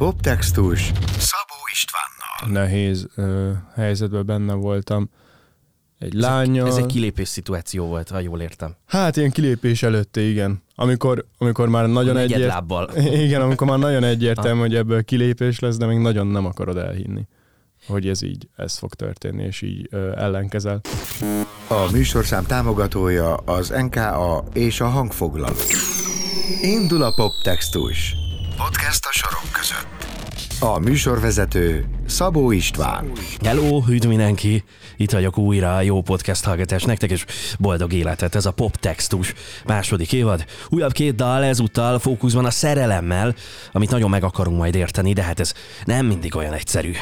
Poptextus Szabó Istvánnal. nehéz ö, helyzetben benne voltam. Egy lánya. Ez egy kilépés szituáció volt, ha jól értem. Hát ilyen kilépés előtte, igen. Amikor, amikor már nagyon Negyed egyért... lábbal. Igen, amikor már nagyon egyértelmű, hogy ebből kilépés lesz, de még nagyon nem akarod elhinni, hogy ez így, ez fog történni, és így ö, ellenkezel. A műsorszám támogatója az NKA és a hangfoglaló. Indul a Poptextus. Podcast a sorok között. A műsorvezető Szabó István. Hello, üdv mindenki! Itt vagyok újra, jó podcast hallgatás nektek, és boldog életet. Ez a Pop Textus második évad. Újabb két dal ezúttal fókuszban a szerelemmel, amit nagyon meg akarunk majd érteni, de hát ez nem mindig olyan egyszerű.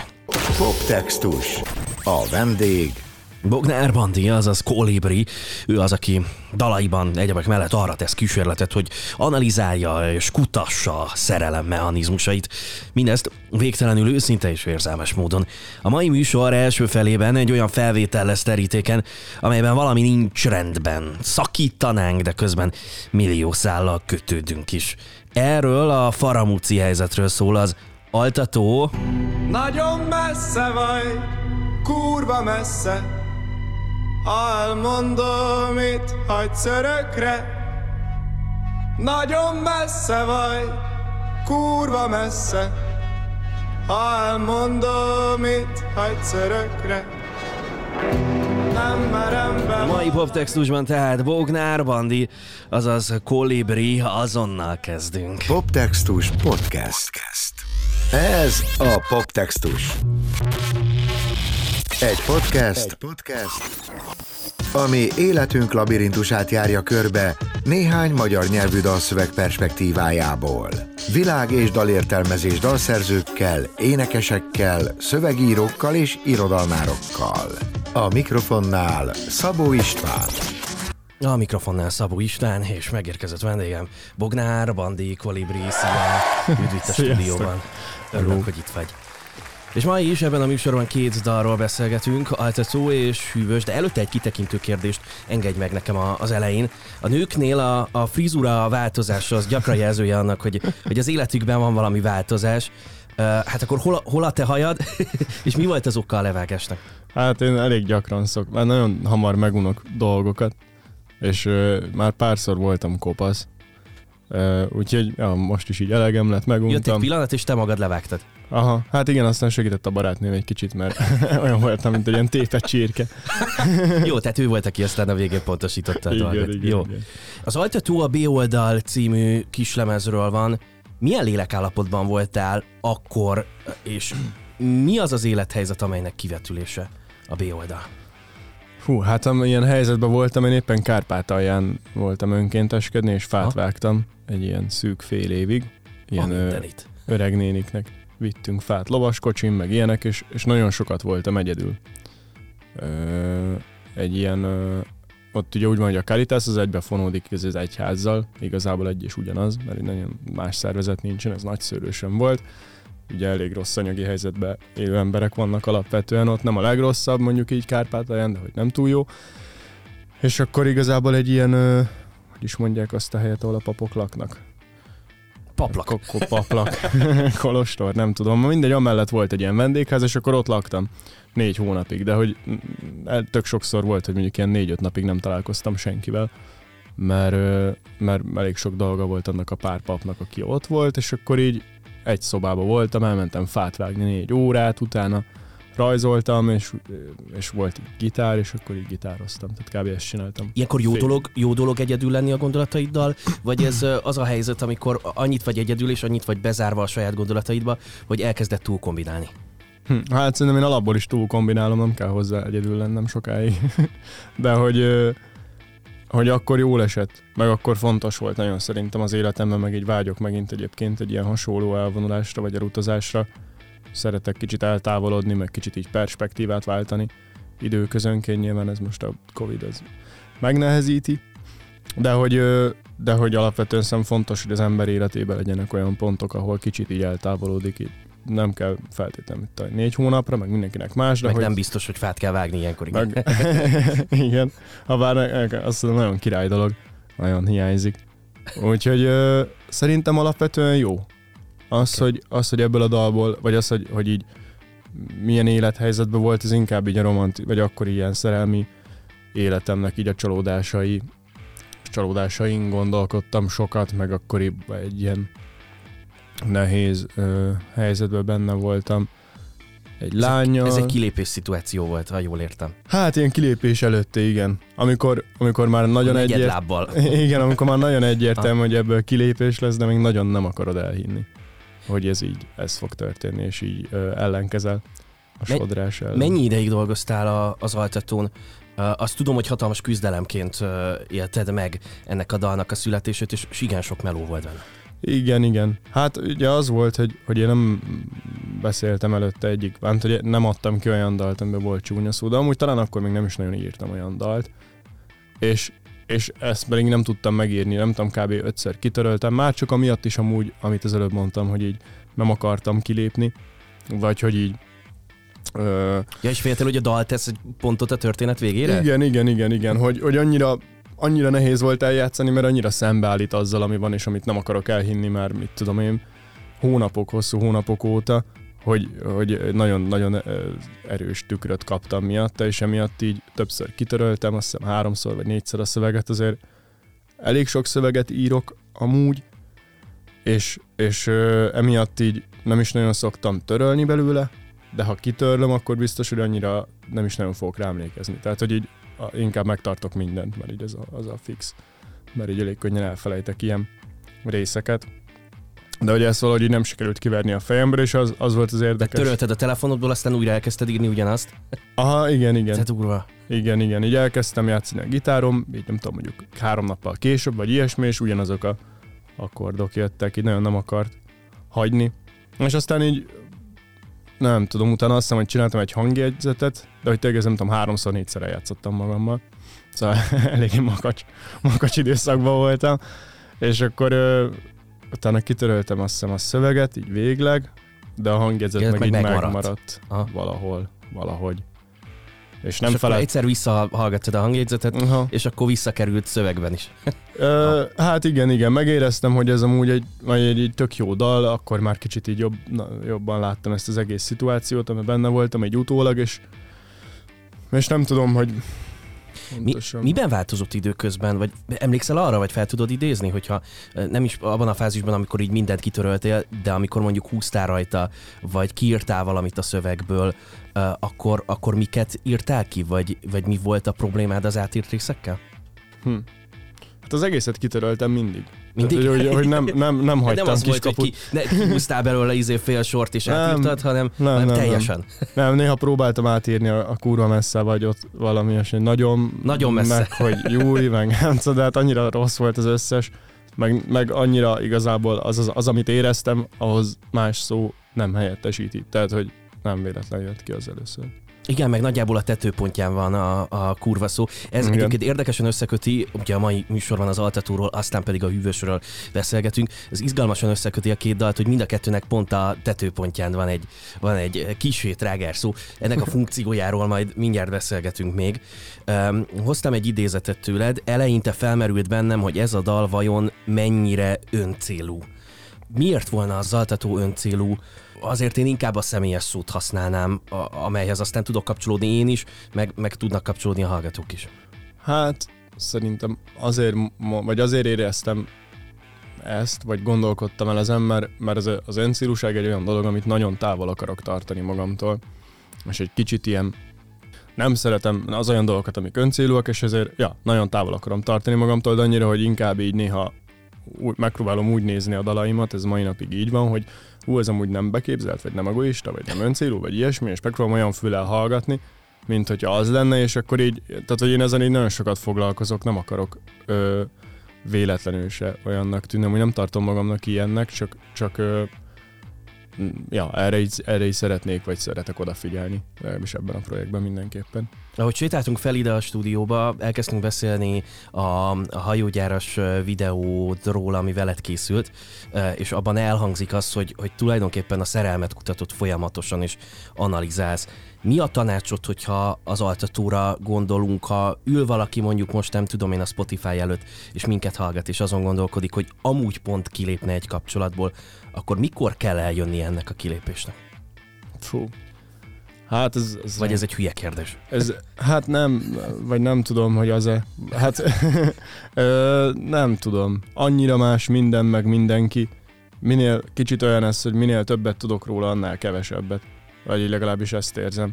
Poptextus. A vendég Bognár Bandi, azaz Kolibri, ő az, aki dalaiban egyebek mellett arra tesz kísérletet, hogy analizálja és kutassa a szerelem mechanizmusait. Mindezt végtelenül őszinte és érzelmes módon. A mai műsor első felében egy olyan felvétel lesz terítéken, amelyben valami nincs rendben. Szakítanánk, de közben millió szállal kötődünk is. Erről a faramúci helyzetről szól az altató, Nagyon messze vagy, kurva messze elmondom itt, hagysz örökre Nagyon messze vagy, kurva messze Ha elmondom itt, hagysz örökre mai poptextusban tehát Bognár Bandi, azaz Kolibri, azonnal kezdünk. Poptextus Podcast. Ez a Poptextus. Egy podcast, Egy podcast, ami életünk labirintusát járja körbe néhány magyar nyelvű dalszöveg perspektívájából. Világ és dalértelmezés dalszerzőkkel, énekesekkel, szövegírókkal és irodalmárokkal. A mikrofonnál Szabó István. A mikrofonnál Szabó István, és megérkezett vendégem Bognár Bandi, Kolibri, szia! Üdv itt a stúdióban. Örülök, hogy itt vagy. És ma is ebben a műsorban két dalról beszélgetünk, Altetszó és Hűvös, de előtte egy kitekintő kérdést engedj meg nekem a, az elején. A nőknél a, a frizura változása az gyakran jelzője annak, hogy, hogy az életükben van valami változás. Uh, hát akkor hol, a- hol a te hajad, és mi volt az oka a levágásnak? Hát én elég gyakran szok, mert nagyon hamar megunok dolgokat, és ö, már párszor voltam kopasz. Ö, úgyhogy ja, most is így elegem lett, Jött egy meguntam. pillanat, és te magad levágtad. Aha, hát igen, aztán segített a barátnőm egy kicsit, mert olyan voltam, mint egy ilyen tépet csirke. Jó, tehát ő volt, aki aztán a végén pontosította a Igen, dolgot. igen, Jó. igen. Az Altató a B oldal című kislemezről van. Milyen lélekállapotban voltál akkor, és mi az az élethelyzet, amelynek kivetülése a B oldal? Hú, hát amilyen helyzetben voltam, én éppen Kárpátalján voltam önkénteskedni, és fát Ha. vágtam egy ilyen szűk fél évig. Ilyen ö, öreg néniknek vittünk fát lovaskocsin, meg ilyenek, és, és nagyon sokat voltam egyedül. Ö, egy ilyen, ö, ott ugye úgy van, hogy a Caritas az egybe fonódik ez az egyházzal, igazából egy és ugyanaz, mert nagyon más szervezet nincsen, ez nagyszörősen volt. Ugye elég rossz anyagi helyzetben élő emberek vannak alapvetően ott, nem a legrosszabb mondjuk így Kárpátalján, de hogy nem túl jó. És akkor igazából egy ilyen, is mondják azt a helyet, ahol a papok laknak. Paplak. Kokko, paplak, kolostor, nem tudom. Mindegy, amellett volt egy ilyen vendégház, és akkor ott laktam négy hónapig, de hogy tök sokszor volt, hogy mondjuk ilyen négy-öt napig nem találkoztam senkivel, mert, mert elég sok dolga volt annak a pár papnak, aki ott volt, és akkor így egy szobába voltam, elmentem fát vágni négy órát, utána rajzoltam, és, és volt gitár, és akkor így gitároztam, tehát kb. ezt csináltam. Ilyenkor jó Fél- dolog, jó dolog egyedül lenni a gondolataiddal, vagy ez az a helyzet, amikor annyit vagy egyedül, és annyit vagy bezárva a saját gondolataidba, hogy elkezdett túl kombinálni? Hm, Hát szerintem én alapból is túl kombinálom, nem kell hozzá egyedül lennem sokáig. De hogy, hogy akkor jól esett, meg akkor fontos volt nagyon szerintem az életemben, meg így vágyok megint egyébként egy ilyen hasonló elvonulásra vagy elutazásra. Szeretek kicsit eltávolodni, meg kicsit így perspektívát váltani időközönként, nyilván ez most a Covid ez megnehezíti. De hogy, de hogy alapvetően szerintem fontos, hogy az ember életében legyenek olyan pontok, ahol kicsit így eltávolodik, így nem kell feltétlenül itt a négy hónapra, meg mindenkinek más, de Meg hogy... nem biztos, hogy fát kell vágni ilyenkor. Igen. meg... igen, ha bár ne- azt mondom, nagyon király dolog, nagyon hiányzik. Úgyhogy ö, szerintem alapvetően jó. Az, hogy, az, hogy ebből a dalból, vagy az, hogy, hogy így milyen élethelyzetben volt, ez inkább így a romanti, vagy akkor ilyen szerelmi életemnek így a csalódásai, csalódásain gondolkodtam sokat, meg akkoriban egy ilyen nehéz ö, helyzetben benne voltam. Egy Ez, lányjal. ez egy kilépés szituáció volt, ha jól értem. Hát ilyen kilépés előtte, igen. Amikor, amikor már nagyon Negyed egyért... lábbal. Igen, amikor már nagyon egyértelmű, hogy ebből kilépés lesz, de még nagyon nem akarod elhinni, hogy ez így, ez fog történni, és így ö, ellenkezel a Me- sodrás ellen. Mennyi ideig dolgoztál a, az altatón? Uh, azt tudom, hogy hatalmas küzdelemként uh, élted meg ennek a dalnak a születését, és és igen sok meló volt benne. Igen, igen. Hát ugye az volt, hogy, hogy én nem beszéltem előtte egyik, hát hogy nem adtam ki olyan dalt, amiben volt csúnya szó, de amúgy talán akkor még nem is nagyon írtam olyan dalt. És, és ezt pedig nem tudtam megírni, nem tudom, kb. ötször kitöröltem, már csak amiatt is amúgy, amit az előbb mondtam, hogy így nem akartam kilépni, vagy hogy így ö, Ja, és féltél, hogy a dal tesz egy pontot a történet végére? igen, igen, igen, igen, hogy, hogy annyira, annyira nehéz volt eljátszani, mert annyira szembeállít azzal, ami van, és amit nem akarok elhinni már, mit tudom én, hónapok, hosszú hónapok óta, hogy, hogy nagyon-nagyon erős tükröt kaptam miatta, és emiatt így többször kitöröltem, azt hiszem háromszor vagy négyszer a szöveget, azért elég sok szöveget írok amúgy, és, és emiatt így nem is nagyon szoktam törölni belőle, de ha kitörlöm, akkor biztos, hogy annyira nem is nagyon fogok rá emlékezni. Tehát, hogy így inkább megtartok mindent, mert így az a, az a fix. Mert így elég könnyen elfelejtek ilyen részeket. De ugye ezt valahogy így nem sikerült kiverni a fejemből, és az, az volt az De érdekes. törölted a telefonodból, aztán újra elkezdted írni ugyanazt. Aha, igen, igen. Ez durva. Igen, igen, így elkezdtem játszani a gitárom, így nem tudom, mondjuk három nappal később, vagy ilyesmi, és ugyanazok a akkordok jöttek, így nagyon nem akart hagyni. És aztán így nem tudom, utána azt hiszem, hogy csináltam egy hangjegyzetet, de hogy tényleg nem tudom, háromszor, négyszer eljátszottam magammal. Szóval eléggé makacs, makacs időszakban voltam. És akkor utána kitöröltem azt hiszem a szöveget, így végleg, de a hangjegyzet meg, meg így megmaradt. megmaradt, Aha. valahol, valahogy. És És nem akkor felett... egyszer visszahallgattad a hangjegyzetet, Aha. és akkor visszakerült szövegben is. Ö, hát igen, igen, megéreztem, hogy ez amúgy egy, egy, egy tök jó dal, akkor már kicsit így jobb, na, jobban láttam ezt az egész szituációt, amiben benne voltam egy utólag, és, és nem tudom, hogy Mi, miben változott időközben? Vagy emlékszel arra, vagy fel tudod idézni, hogyha nem is abban a fázisban, amikor így mindent kitöröltél, de amikor mondjuk húztál rajta, vagy kiírtál valamit a szövegből, akkor, akkor miket írtál ki? Vagy, vagy mi volt a problémád az átírt részekkel? Hm. Hát az egészet kitöröltem mindig. Mindig? Hogy, hogy nem, nem, nem hagytam nem az kis volt, hogy kaput. ki, ne, kihúztál belőle izé fél sort és Nem. átírtad, hanem, Nem, hanem nem, nem. teljesen. Nem, néha próbáltam átírni a, a kurva messze, vagy ott valami esély. Nagyon, Nagyon messze. Meg, hogy júj, meg nem de hát annyira rossz volt az összes, meg, meg annyira igazából az, az, az, amit éreztem, ahhoz más szó nem helyettesíti. Tehát, hogy nem véletlen jött ki az először. Igen, meg nagyjából a tetőpontján van a, a kurva szó. Ez Igen. egyébként érdekesen összeköti, ugye a mai műsorban az Altatúról, aztán pedig a hűvösről beszélgetünk. Ez izgalmasan összeköti a két dalt, hogy mind a kettőnek pont a tetőpontján van egy, van egy kisé trágár szó. Ennek a funkciójáról majd mindjárt beszélgetünk még. Um, hoztam egy idézetet tőled, eleinte felmerült bennem, hogy ez a dal vajon mennyire öncélú. Miért volna a Zaltató öncélú? Azért én inkább a személyes szót használnám, a- amelyhez aztán tudok kapcsolódni én is, meg, meg tudnak kapcsolódni a hallgatók is. Hát szerintem azért, vagy azért éreztem ezt, vagy gondolkodtam el ezen, mert, mert az, az öncélúság egy olyan dolog, amit nagyon távol akarok tartani magamtól, és egy kicsit ilyen nem szeretem az olyan dolgokat, amik öncélúak, és ezért ja, nagyon távol akarom tartani magamtól, de annyira, hogy inkább így néha úgy, megpróbálom úgy nézni a dalaimat, ez mai napig így van, hogy hú, ez amúgy nem beképzelt, vagy nem egoista, vagy nem öncélú, vagy ilyesmi, és megpróbálom olyan fülel hallgatni, mint hogyha az lenne, és akkor így, tehát hogy én ezen így nagyon sokat foglalkozok, nem akarok ö, véletlenül se olyannak tűnni, hogy nem tartom magamnak ilyennek, csak, csak ö, ja, erre is, erre is szeretnék, vagy szeretek odafigyelni, legalábbis ebben a projektben mindenképpen. Ahogy sétáltunk fel ide a stúdióba, elkezdtünk beszélni a, a hajógyáras videódról, ami veled készült, és abban elhangzik az, hogy, hogy tulajdonképpen a szerelmet kutatod folyamatosan, és analizálsz. Mi a tanácsot, hogyha az altatóra gondolunk, ha ül valaki mondjuk most nem tudom én a Spotify előtt, és minket hallgat, és azon gondolkodik, hogy amúgy pont kilépne egy kapcsolatból, akkor mikor kell eljönni ennek a kilépésnek? Fú. Hát ez, ez Vagy ez egy hülye kérdés? Ez, hát nem, vagy nem tudom, hogy az-e. Hát ö, nem tudom. Annyira más minden, meg mindenki. Minél kicsit olyan ez, hogy minél többet tudok róla, annál kevesebbet. Vagy legalábbis ezt érzem.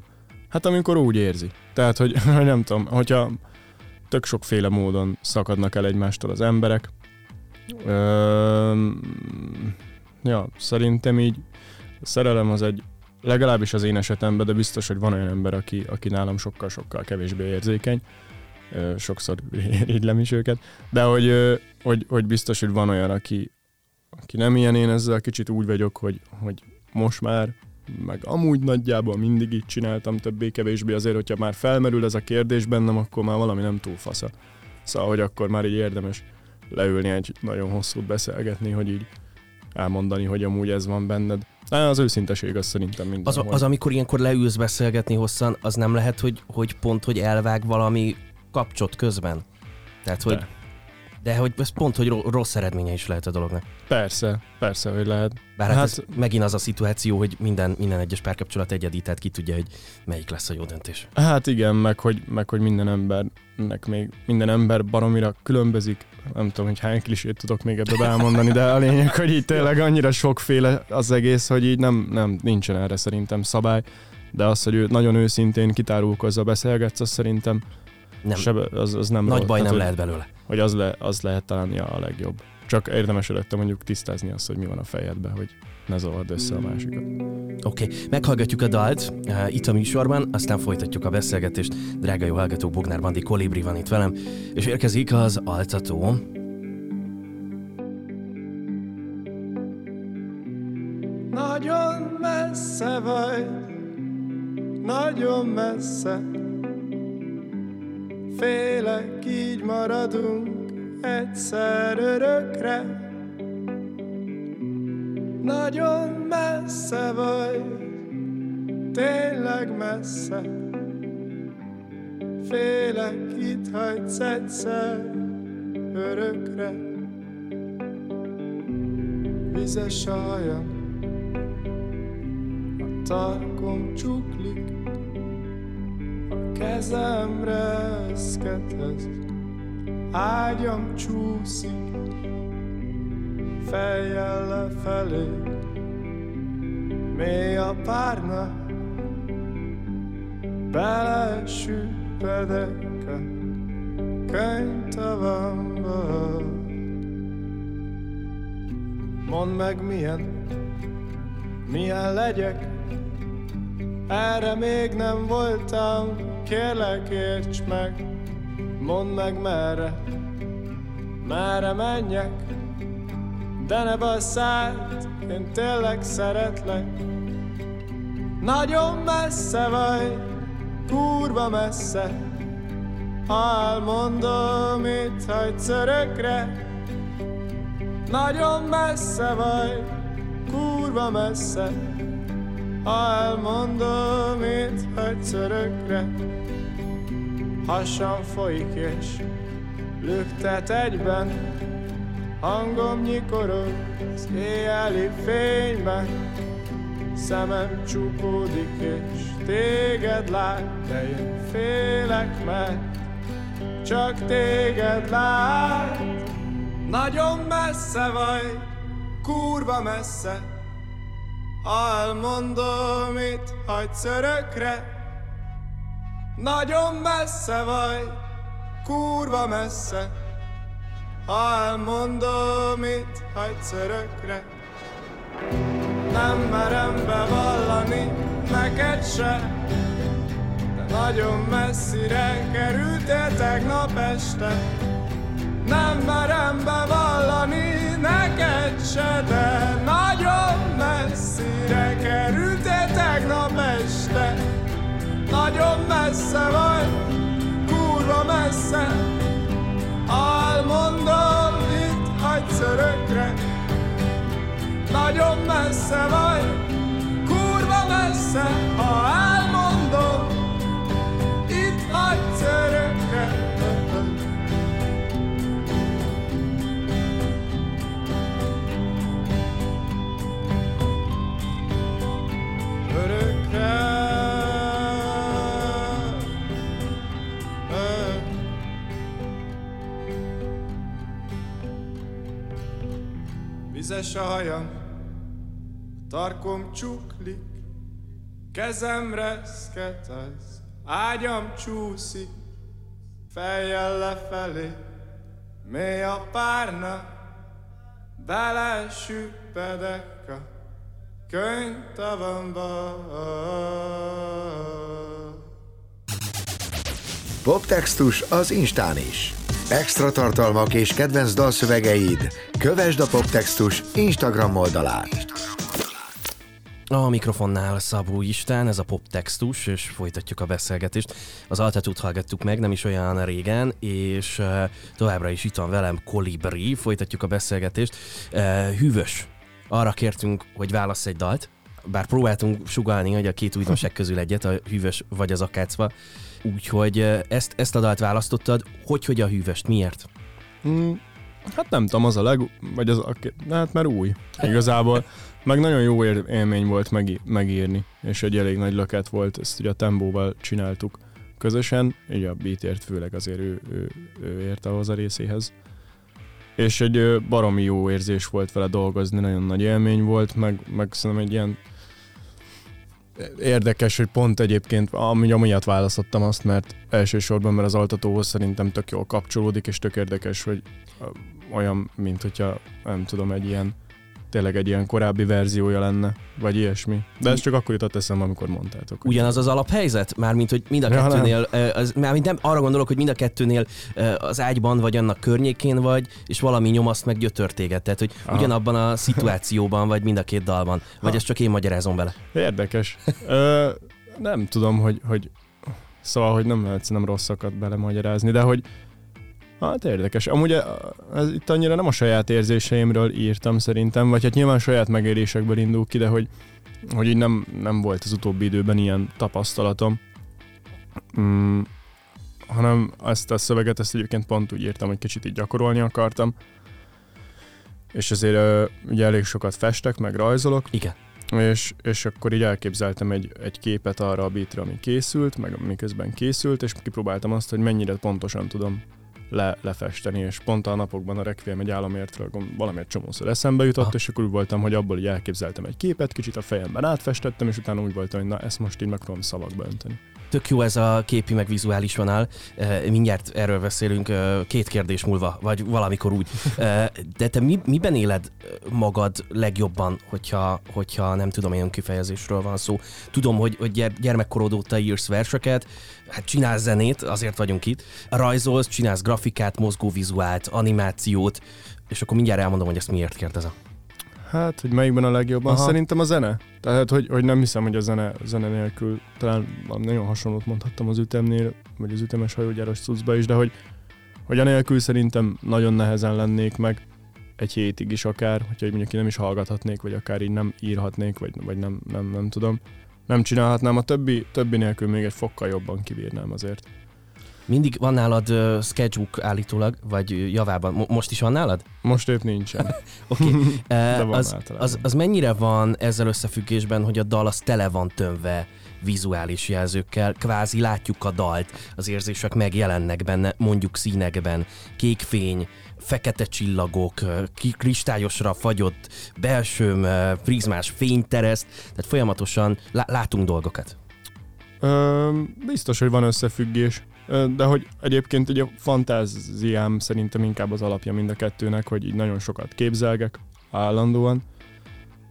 Hát amikor úgy érzi. Tehát, hogy nem tudom, hogyha tök sokféle módon szakadnak el egymástól az emberek. Ö, ja, szerintem így a szerelem az egy, legalábbis az én esetemben, de biztos, hogy van olyan ember, aki, aki nálam sokkal-sokkal kevésbé érzékeny. Sokszor irigylem is őket. De hogy, hogy, hogy biztos, hogy van olyan, aki, aki nem ilyen én ezzel, kicsit úgy vagyok, hogy, hogy most már meg amúgy nagyjából mindig így csináltam többé-kevésbé, azért, hogyha már felmerül ez a kérdés bennem, akkor már valami nem túl fasza. Szóval, hogy akkor már így érdemes leülni egy nagyon hosszút beszélgetni, hogy így elmondani, hogy amúgy ez van benned. Az őszinteség az szerintem minden. Az, az, amikor ilyenkor leülsz beszélgetni hosszan, az nem lehet, hogy, hogy pont, hogy elvág valami kapcsot közben? Tehát, hogy... De. De hogy ez pont, hogy rossz eredménye is lehet a dolognak. Persze, persze, hogy lehet. Bár hát, hát ez megint az a szituáció, hogy minden, minden egyes párkapcsolat egyedi, tehát ki tudja, hogy melyik lesz a jó döntés. Hát igen, meg hogy, meg hogy minden embernek még, minden ember baromira különbözik. Nem tudom, hogy hány klisét tudok még ebből elmondani, de a lényeg, hogy így tényleg annyira sokféle az egész, hogy így nem, nem nincsen erre szerintem szabály. De az, hogy ő nagyon őszintén kitárulkozza, beszélgetsz, az szerintem nem. Sebe, az, az nem Nagy baj Hát, nem hogy- lehet belőle. hogy az, le, az lehet talán ja, a legjobb. Csak érdemes előtte mondjuk tisztázni azt, hogy mi van a fejedben, hogy ne zavard össze a másikat. Oké, okay. meghallgatjuk a dalt uh, itt a műsorban, aztán folytatjuk a beszélgetést. Drága jó hallgatók, Bognár Bandi Kolibri van itt velem, és érkezik az altató. Nagyon messze vagy, nagyon messze. Félek, így maradunk egyszer örökre. Nagyon messze vagy, tényleg messze. Félek, itt hagysz egyszer örökre. Vizes a hajam, a tarkom csuklik, kezemre eszkedhez, ágyam csúszik, fejjel lefelé, mély a párna, belesüppedek a könyvtavamba. Mondd meg milyen, milyen legyek, erre még nem voltam, kérlek érts meg, mondd meg merre, merre menjek, de ne basszát, én tényleg szeretlek. Nagyon messze vagy, kurva messze, ha elmondom, itt hagysz örökre. Nagyon messze vagy, kurva messze, elmondom, itt hagysz örökre. Hasam folyik és lüktet egyben, hangom nyikorog az éjjeli fényben. Szemem csukódik és téged lát, de én félek, mert csak téged lát. Nagyon messze vagy, kurva messze, elmondom, itt hagysz örökre. Nagyon messze vagy, kurva messze, ha elmondom, itt hagysz örökre. Nem merem bevallani neked se, de nagyon messzire kerültél tegnap este. Nem merem bevallani neked se, de nagyon messzire kerültél tegnap este Nagyon messze vagy, kurva messze. Álmondom itt hagysz örökre. Nagyon messze vagy, kurva messze. Ha Vizes a hajam, tarkom csuklik, kezem reszket az ágyam csúszik, fejjel lefelé, mély a párna, belesüppedek a könyvtavamba. Poptextus az Instán is. Extra tartalmak és kedvenc dalszövegeid. Kövesd a Poptextus Instagram oldalát. A mikrofonnál Szabó Istán, ez a poptextus, és folytatjuk a beszélgetést. Az altatút hallgattuk meg, nem is olyan régen, és uh, továbbra is itt van velem Kolibri, folytatjuk a beszélgetést. Uh, hűvös, arra kértünk, hogy válassz egy dalt, bár próbáltunk sugalni, hogy a két újdonság közül egyet, a hűvös vagy az akácva. Úgyhogy ezt, ezt a dalt választottad. Hogy, hogy a hűvöst? Miért? Mm, hát nem tudom, az a leg... Vagy az a... Hát mert új. Igazából. Meg nagyon jó élmény volt meg, megírni, és egy elég nagy löket volt, ezt ugye a Tembóval csináltuk közösen, így a beatért főleg azért ő, ő, ő ért ahhoz részéhez. És egy baromi jó érzés volt vele dolgozni, nagyon nagy élmény volt, meg, meg szerintem egy ilyen érdekes, hogy pont egyébként, ami amiatt választottam azt, mert elsősorban, mert az altatóhoz szerintem tök jól kapcsolódik, és tök érdekes, hogy olyan, mint hogyha nem tudom, egy ilyen tényleg egy ilyen korábbi verziója lenne, vagy ilyesmi. De ez csak akkor jutott eszembe, amikor mondtátok. Ugyanaz az alaphelyzet? Mármint, hogy mind a Ja, nem. kettőnél, ö, az, mármint nem arra gondolok, hogy mind a kettőnél az ágyban vagy annak környékén vagy, és valami nyomaszt meg gyötör téged. Tehát, hogy Aha. ugyanabban a szituációban vagy mind a két dalban. Vagy Ha. ezt csak én magyarázom bele. Érdekes. Ö, nem tudom, hogy, hogy szóval, hogy nem lehet nem rosszakat belemagyarázni, de hogy Hát érdekes. Amúgy eh, ez itt annyira nem a saját érzéseimről írtam szerintem, vagy hát nyilván saját megélésekből indul ki, de hogy, hogy így nem, nem volt az utóbbi időben ilyen tapasztalatom. Mm, hanem ezt a szöveget, ezt egyébként pont úgy írtam, hogy kicsit így gyakorolni akartam. És ezért ö, ugye elég sokat festek, meg rajzolok, Igen. és, és akkor így elképzeltem egy, egy képet arra a beatre, ami készült, meg miközben készült, és kipróbáltam azt, hogy mennyire pontosan tudom le, lefesteni, és pont a napokban a Requiem egy államértről valamiért csomószor eszembe jutott, Aha. és akkor úgy voltam, hogy abból így elképzeltem egy képet, kicsit a fejemben átfestettem, és utána úgy voltam, hogy na ezt most így meg tudom szavakba önteni. Tök jó ez a képi meg vizuális vonal. Mindjárt erről beszélünk két kérdés múlva, vagy valamikor úgy. De te mi, miben éled magad legjobban, hogyha, hogyha nem tudom, ilyen kifejezésről van szó? Tudom, hogy, hogy gyermekkorod óta írsz verseket, hát csinálsz zenét, azért vagyunk itt, rajzolsz, csinálsz grafikát, mozgóvizuált, animációt, és akkor mindjárt elmondom, hogy ezt miért kérdezem. Hát, hogy melyikben a legjobban? Aha. Szerintem a zene. Tehát, hogy, hogy nem hiszem, hogy a zene, zene nélkül, talán nagyon hasonlót mondhattam az ütemnél, vagy az ütemes hajógyáros cuccba is, de hogy, hogy anélkül szerintem nagyon nehezen lennék meg egy hétig is akár, hogyha mondjuk én nem is hallgathatnék, vagy akár így nem írhatnék, vagy, vagy nem, nem, nem tudom. Nem csinálhatnám, a többi, többi nélkül még egy fokkal jobban kibírnám azért. Mindig van nálad uh, sketchbook állítólag, vagy javában. Mo- most is van nálad? Most épp nincsen. Oké. Okay. van az, általában. az, az mennyire van ezzel összefüggésben, hogy a dal az tele van tömve vizuális jelzőkkel, kvázi látjuk a dalt, az érzések megjelennek benne, mondjuk színekben, kék fény, fekete csillagok, kristályosra fagyott belsőm, prizmás fénytereszt, tehát folyamatosan lá- látunk dolgokat. Ö, biztos, hogy van összefüggés. De hogy egyébként ugye a fantáziám szerintem inkább az alapja mind a kettőnek, hogy így nagyon sokat képzelgek állandóan,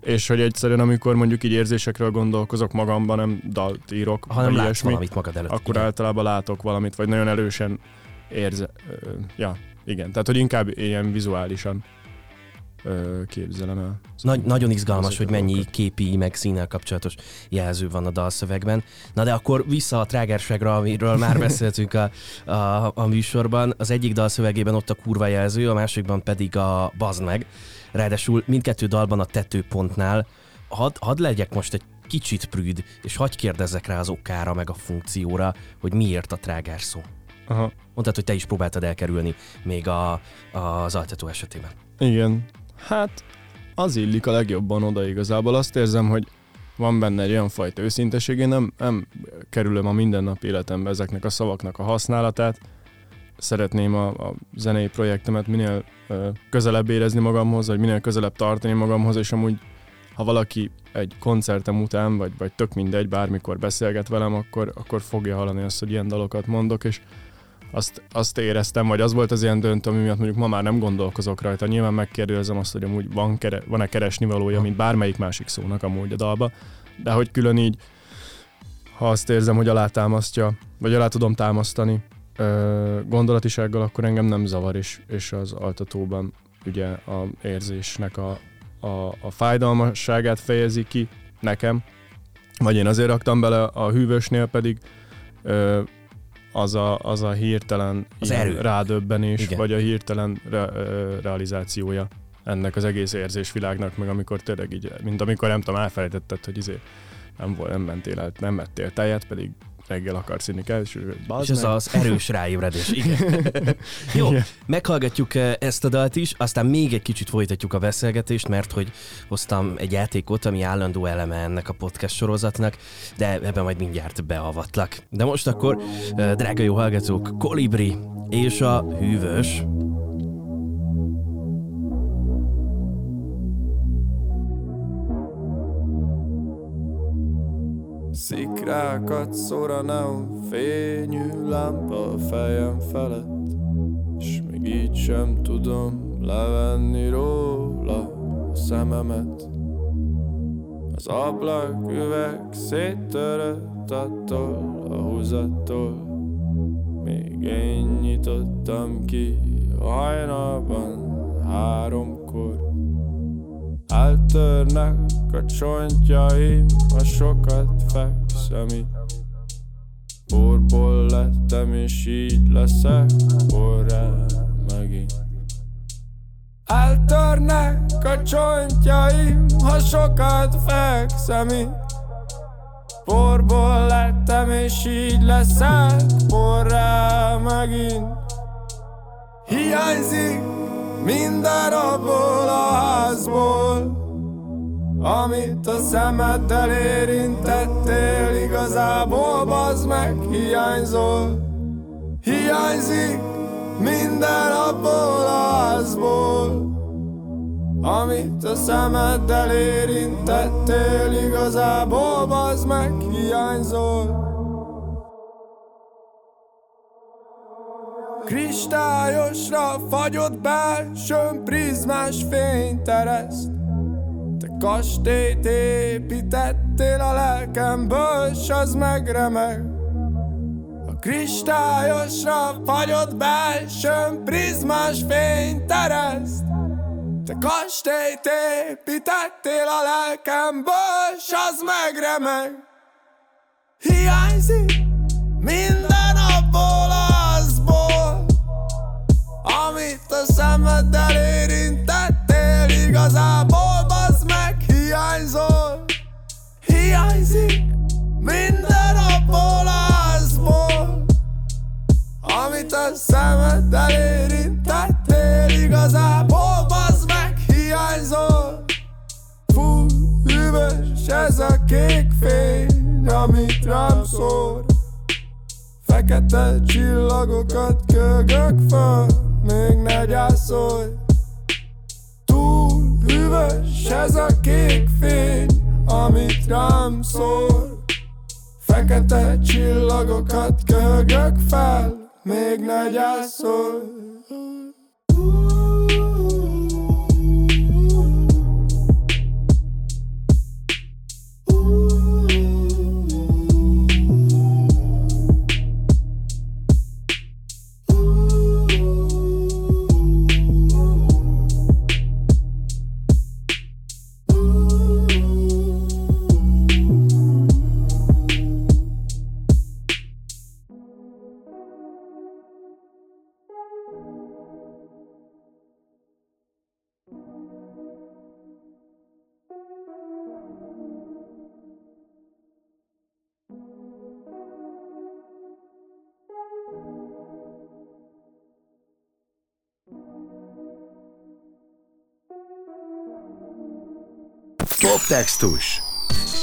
és hogy egyszerűen amikor mondjuk így érzésekről gondolkozok magamban, nem dalt írok, Ha nem vagy látsz ilyesmi, valamit magad előtt. akkor igen. általában látok valamit, vagy nagyon erősen érze... Ja, igen. Tehát, hogy inkább ilyen vizuálisan. Képzelem el. Nagy, nagyon izgalmas, hogy a mennyi dolgokat. képi, meg színnel kapcsolatos jelző van a dalszövegben. Na de akkor vissza a trágárságra, amiről már beszéltünk a, a, a műsorban. Az egyik dalszövegében ott a kurva jelző, a másikban pedig a bazd meg. Ráadásul mindkettő dalban a tetőpontnál. Hadd had legyek most egy kicsit prűd, és hagyj kérdezzek rá az okára, meg a funkcióra, hogy miért a trágár szó. Aha. Mondtad, hogy te is próbáltad elkerülni még a, az altető esetében. Igen. Hát az illik a legjobban oda igazából. Azt érzem, hogy van benne egy olyan fajta őszinteség. Én nem, nem kerülöm a mindennapi életembe ezeknek a szavaknak a használatát. Szeretném a, a zenei projektemet minél ö, közelebb érezni magamhoz, vagy minél közelebb tartani magamhoz, és amúgy ha valaki egy koncertem után, vagy, vagy tök mindegy, bármikor beszélget velem, akkor, akkor fogja hallani azt, hogy ilyen dalokat mondok, és azt, azt éreztem, vagy az volt az ilyen döntő, ami miatt mondjuk ma már nem gondolkozok rajta. Nyilván megkérdezem azt, hogy amúgy van kere, van-e keresni valója, mint bármelyik másik szónak amúgy a dalba, de hogy külön így, ha azt érzem, hogy alátámasztja, vagy alá tudom támasztani ö, gondolatisággal, akkor engem nem zavar, és, és az altatóban ugye a érzésnek a, a, a fájdalmasságát fejezi ki nekem, vagy én azért raktam bele, a hűvösnél pedig ö, az a, az a hirtelen Az erő. rádöbbenés, Igen. vagy a hirtelen re, realizációja ennek az egész érzésvilágnak, meg amikor tényleg így, mint amikor nem tudom, elfelejtetted, hogy izé nem, volt, nem mentél el, nem mettél tejet, pedig reggel akarsz inni kell, és, És ez az erős ráébredés, igen. Jó, Igen. meghallgatjuk eh, ezt a dalt is, aztán még egy kicsit folytatjuk a beszélgetést, mert hogy hoztam egy játékot, ami állandó eleme ennek a podcast sorozatnak, de ebben majd mindjárt beavatlak. De most akkor, eh, drága jó hallgatók, Kolibri és a hűvös. Szikrákat szór a neon fényű lámpa a fejem felett És még így sem tudom levenni róla a szememet. Az ablak üveg széttörött attól a húzattól Még én nyitottam ki hajnalban háromkor Eltörnek a csontjaim, ha sokat fekszem itt. Porból lettem, és így leszek porrá megint. Eltörnek a csontjaim, ha sokat fekszem itt. Porból lettem, és így leszek porrá megint. Hiányzik minden abból a házból Amit a szemeddel érintettél Igazából bazd meg hiányzol. Hiányzik minden abból a házból Amit a szemeddel érintettél Igazából bazd meg hiányzol Kristályosra fagyott belsőn prizmás fényt ereszt Te kastélyt építettél a lelkemből, s az megremeg. A kristályosra fagyott belsőn prizmás fényt ereszt Te kastélyt építettél a lelkemből, s az megremeg. Hiányzik minden a szemeddel érintettél Igazából bazd meg hiányzol. Hiányzik minden abból házból Amit a szemeddel érintettél Igazából bazd meg hiányzol. Fú, hűvös ez a kék fény Amit rám szór Fekete csillagokat kögök föl Még ne gyászolj Túl hűvös ez a kék fény Amit rám szól. Fekete csillagokat kögök fel Még ne gyászolj Poptextus.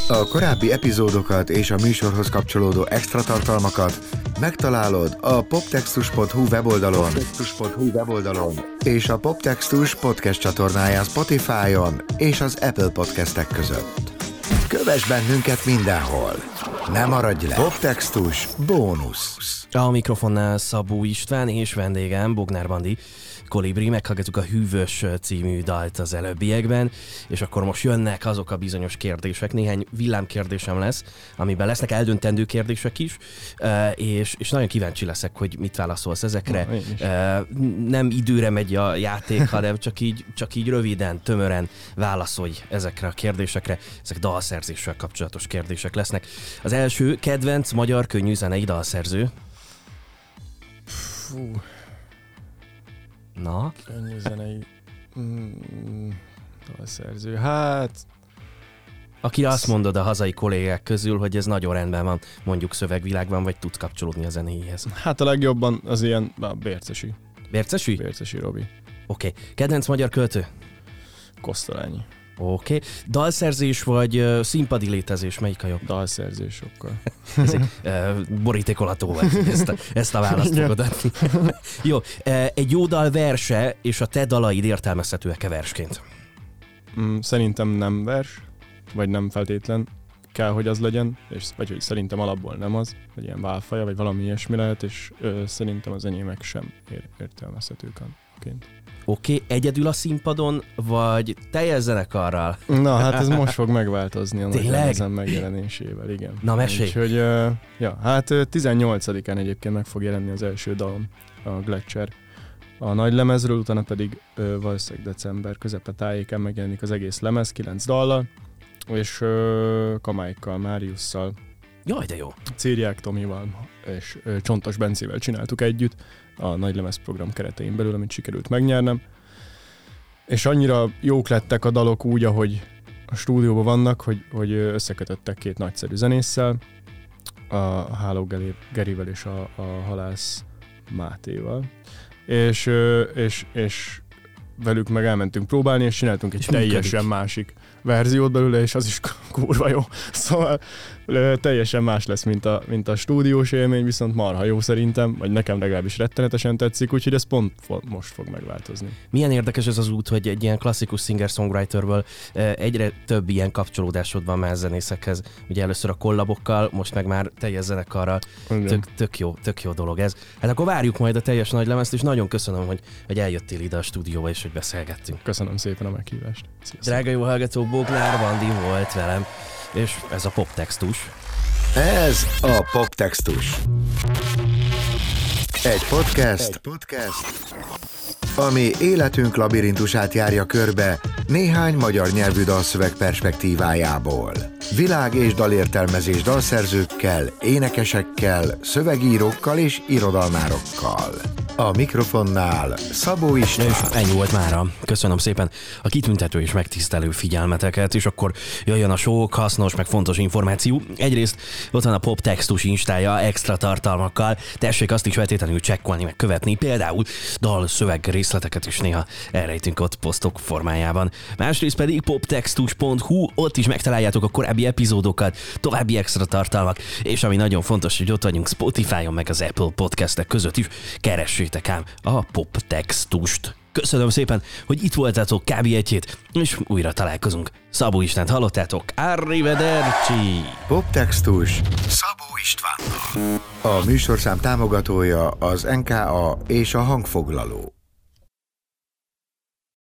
A korábbi epizódokat és a műsorhoz kapcsolódó extra tartalmakat megtalálod a poptextus.hu weboldalon, poptextus.hu weboldalon és a Poptextus podcast csatornáján Spotify-on és az Apple podcastek között. Kövess bennünket mindenhol! Ne maradj le! Poptextus bónusz! A mikrofonnál Szabó István és vendégem Bognár Bandi. Kolibri, meghallgatjuk a Hűvös című dalt az előbbiekben, és akkor most jönnek azok a bizonyos kérdések. Néhány villámkérdésem lesz, amiben lesznek eldöntendő kérdések is, és, és nagyon kíváncsi leszek, hogy mit válaszolsz ezekre. Na, Nem időre megy a játék, hanem csak így, csak így röviden, tömören válaszolj ezekre a kérdésekre. Ezek dalszerzéssel kapcsolatos kérdések lesznek. Az első, kedvenc magyar könnyű zenei dalszerző. Fú, Na, könnyű zenei... Mm, dalszerző. Hát, Akire azt mondod a hazai kollégák közül, hogy ez nagyon rendben van, mondjuk szövegvilágban, vagy tudsz kapcsolódni a zenéhez. hát a legjobban az ilyen a Bércesi. Bércesi? Bércesi Robi. Oké. Okay. Kedvenc magyar költő? Kosztolányi. Oké. Okay. Dalszerzés vagy uh, színpadi létezés, melyik a jobb? Dalszerzés sokkal. Ez egy uh, borítékolató vagy, ezt a, ezt a választ fogod adni. Jó, uh, egy jó dal verse és a te dalaid értelmezhetőek-e versként? Mm, szerintem nem vers, vagy nem feltétlen kell, hogy az legyen, és, vagy hogy szerintem alapból nem az, vagy ilyen válfaja, vagy valami ilyesmi lehet, és ö, szerintem az enyémek sem ér- értelmezhetők anként. Oké, okay. egyedül a színpadon, vagy teljes zenekarral? Na, hát ez most fog megváltozni a lemezem megjelenésével, igen. Na, mesélj! Úgyhogy, ja, hát ö, 18-án egyébként meg fog jelenni az első dalom, a Gletscher. A nagy lemezről, utána pedig ö, valószínűleg december közepe tájéken megjelenik az egész lemez, 9 dallal, és ö, Kamáikkal, Máriusszal, Jaj, de jó. Círiák Tomival és Csontos Bencével csináltuk együtt a nagy lemez program keretein belül, amit sikerült megnyernem. És annyira jók lettek a dalok úgy, ahogy a stúdióban vannak, hogy, hogy összekötöttek két nagyszerű zenésszel, a Háló Geri- Gerivel és a, a Halász Mátéval. És, és, és velük meg elmentünk próbálni, és csináltunk egy És teljesen működik. másik verziót belőle, és az is kurva jó. Szóval teljesen más lesz, mint a, mint a stúdiós élmény, viszont marha jó szerintem, vagy nekem legalábbis rettenetesen tetszik, úgyhogy ez pont fo- most fog megváltozni. Milyen érdekes ez az út, hogy egy ilyen klasszikus singer-songwriterből egyre több ilyen kapcsolódásod van már zenészekhez. Ugye először a kollabokkal, most meg már teljes zenekarral. Tök, tök, jó, tök jó dolog ez. Hát akkor várjuk majd a teljes nagy lemezt, és nagyon köszönöm, hogy, hogy eljöttél ide a stúdióba, és hogy beszélgettünk. Köszönöm szépen a meghívást. Sziasztok. Drága jó hallgató, Bognár Bandi volt velem, és ez a poptextus. Ez a Poptextus. Egy podcast, Egy podcast, ami életünk labirintusát járja körbe néhány magyar nyelvű dalszöveg perspektívájából. Világ és dalértelmezés dalszerzőkkel, énekesekkel, szövegírókkal és irodalmárokkal. A mikrofonnál Szabó És István. ennyi volt mára. Köszönöm szépen a kitüntető és megtisztelő figyelmeteket, és akkor jöjjön a sok hasznos, meg fontos információ. Egyrészt ott van a pop textus instája extra tartalmakkal, tessék azt is feltétlenül csekkolni, meg követni, például dal szöveg részleteket is néha elrejtünk ott posztok formájában. Másrészt pedig poptextus.hu, ott is megtaláljátok a korábbi epizódokat, további extra tartalmak, és ami nagyon fontos, hogy ott vagyunk Spotify-on, meg az Apple podcastek között is, keressétek ám a poptextust. Köszönöm szépen, hogy itt voltatok kb. egy hét, és újra találkozunk. Szabó Istent hallottátok, arrivederci! Poptextus Szabó Istvánnal. A műsorszám támogatója az NKA és a hangfoglaló.